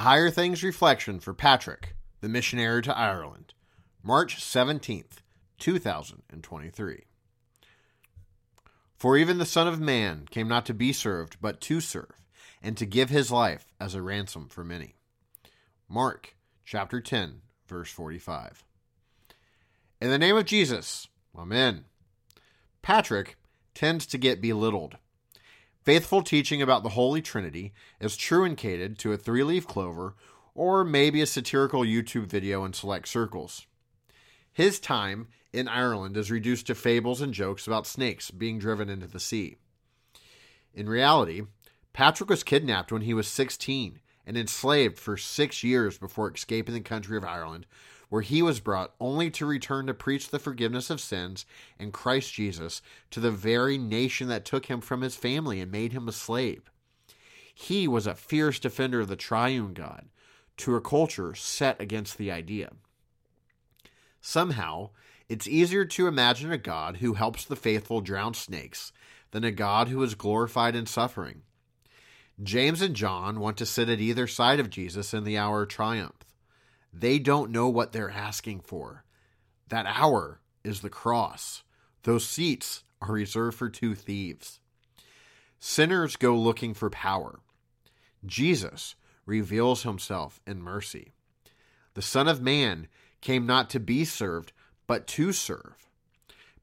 Higher Things Reflection for Patrick, the Missionary to Ireland, March 17th, 2023. For even the Son of Man came not to be served, but to serve, and to give his life as a ransom for many. Mark chapter 10, verse 45. In the name of Jesus, Amen. Patrick tends to get belittled. Faithful teaching about the Holy Trinity is truncated to a three leaf clover or maybe a satirical YouTube video in select circles. His time in Ireland is reduced to fables and jokes about snakes being driven into the sea. In reality, Patrick was kidnapped when he was 16 and enslaved for six years before escaping the country of Ireland, where he was brought only to return to preach the forgiveness of sins in Christ Jesus to the very nation that took him from his family and made him a slave. He was a fierce defender of the triune God to a culture set against the idea. Somehow, it's easier to imagine a God who helps the faithful drown snakes than a God who is glorified in suffering. James and John want to sit at either side of Jesus in the hour of triumph. They don't know what they're asking for. That hour is the cross. Those seats are reserved for two thieves. Sinners go looking for power. Jesus reveals himself in mercy. The Son of Man came not to be served, but to serve.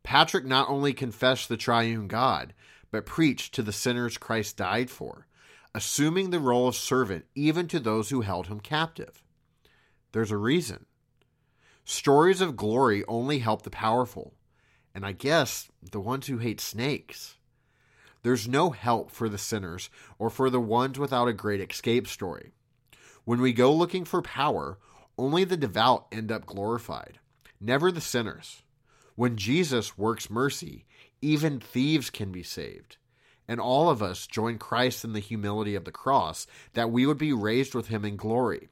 Patrick not only confessed the triune God, but preached to the sinners Christ died for, assuming the role of servant even to those who held him captive. There's a reason. Stories of glory only help the powerful, and I guess the ones who hate snakes. There's no help for the sinners or for the ones without a great escape story. When we go looking for power, only the devout end up glorified, never the sinners. When Jesus works mercy, even thieves can be saved. And all of us join Christ in the humility of the cross, that we would be raised with him in glory.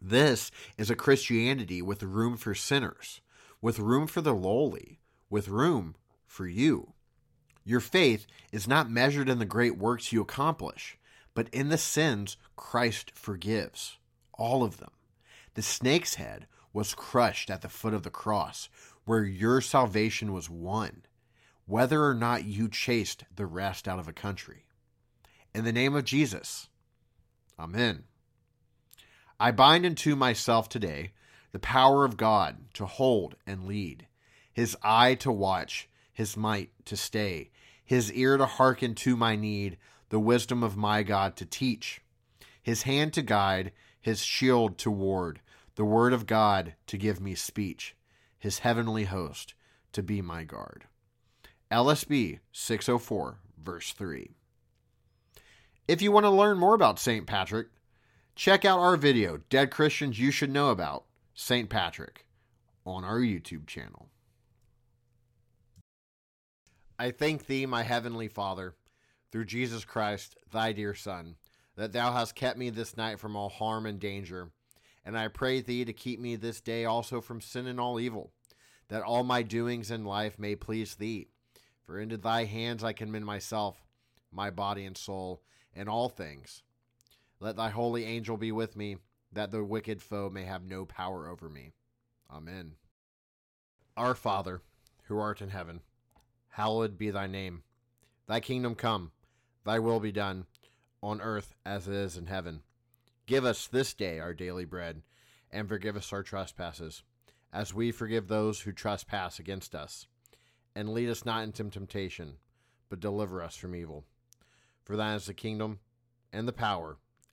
This is a Christianity with room for sinners, with room for the lowly, with room for you. Your faith is not measured in the great works you accomplish, but in the sins Christ forgives, all of them. The snake's head was crushed at the foot of the cross, where your salvation was won, whether or not you chased the rest out of a country. In the name of Jesus, Amen. I bind unto myself today the power of God to hold and lead, his eye to watch, his might to stay, his ear to hearken to my need, the wisdom of my God to teach, his hand to guide, his shield to ward, the word of God to give me speech, his heavenly host to be my guard. LSB 604, verse 3. If you want to learn more about St. Patrick, Check out our video, Dead Christians You Should Know About St. Patrick, on our YouTube channel. I thank thee, my heavenly Father, through Jesus Christ, thy dear Son, that thou hast kept me this night from all harm and danger. And I pray thee to keep me this day also from sin and all evil, that all my doings in life may please thee. For into thy hands I commend myself, my body and soul, and all things let thy holy angel be with me, that the wicked foe may have no power over me. Amen. Our Father, who art in heaven, hallowed be thy name. Thy kingdom come, thy will be done, on earth as it is in heaven. Give us this day our daily bread, and forgive us our trespasses, as we forgive those who trespass against us. And lead us not into temptation, but deliver us from evil. For thine is the kingdom, and the power,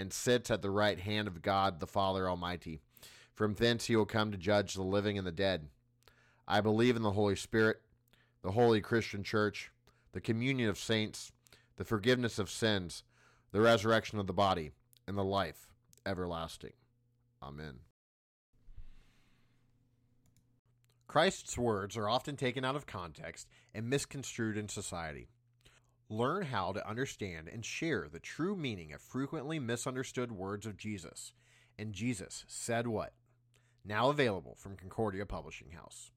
and sits at the right hand of God the Father Almighty. From thence he will come to judge the living and the dead. I believe in the Holy Spirit, the holy Christian church, the communion of saints, the forgiveness of sins, the resurrection of the body, and the life everlasting. Amen. Christ's words are often taken out of context and misconstrued in society. Learn how to understand and share the true meaning of frequently misunderstood words of Jesus. And Jesus said what? Now available from Concordia Publishing House.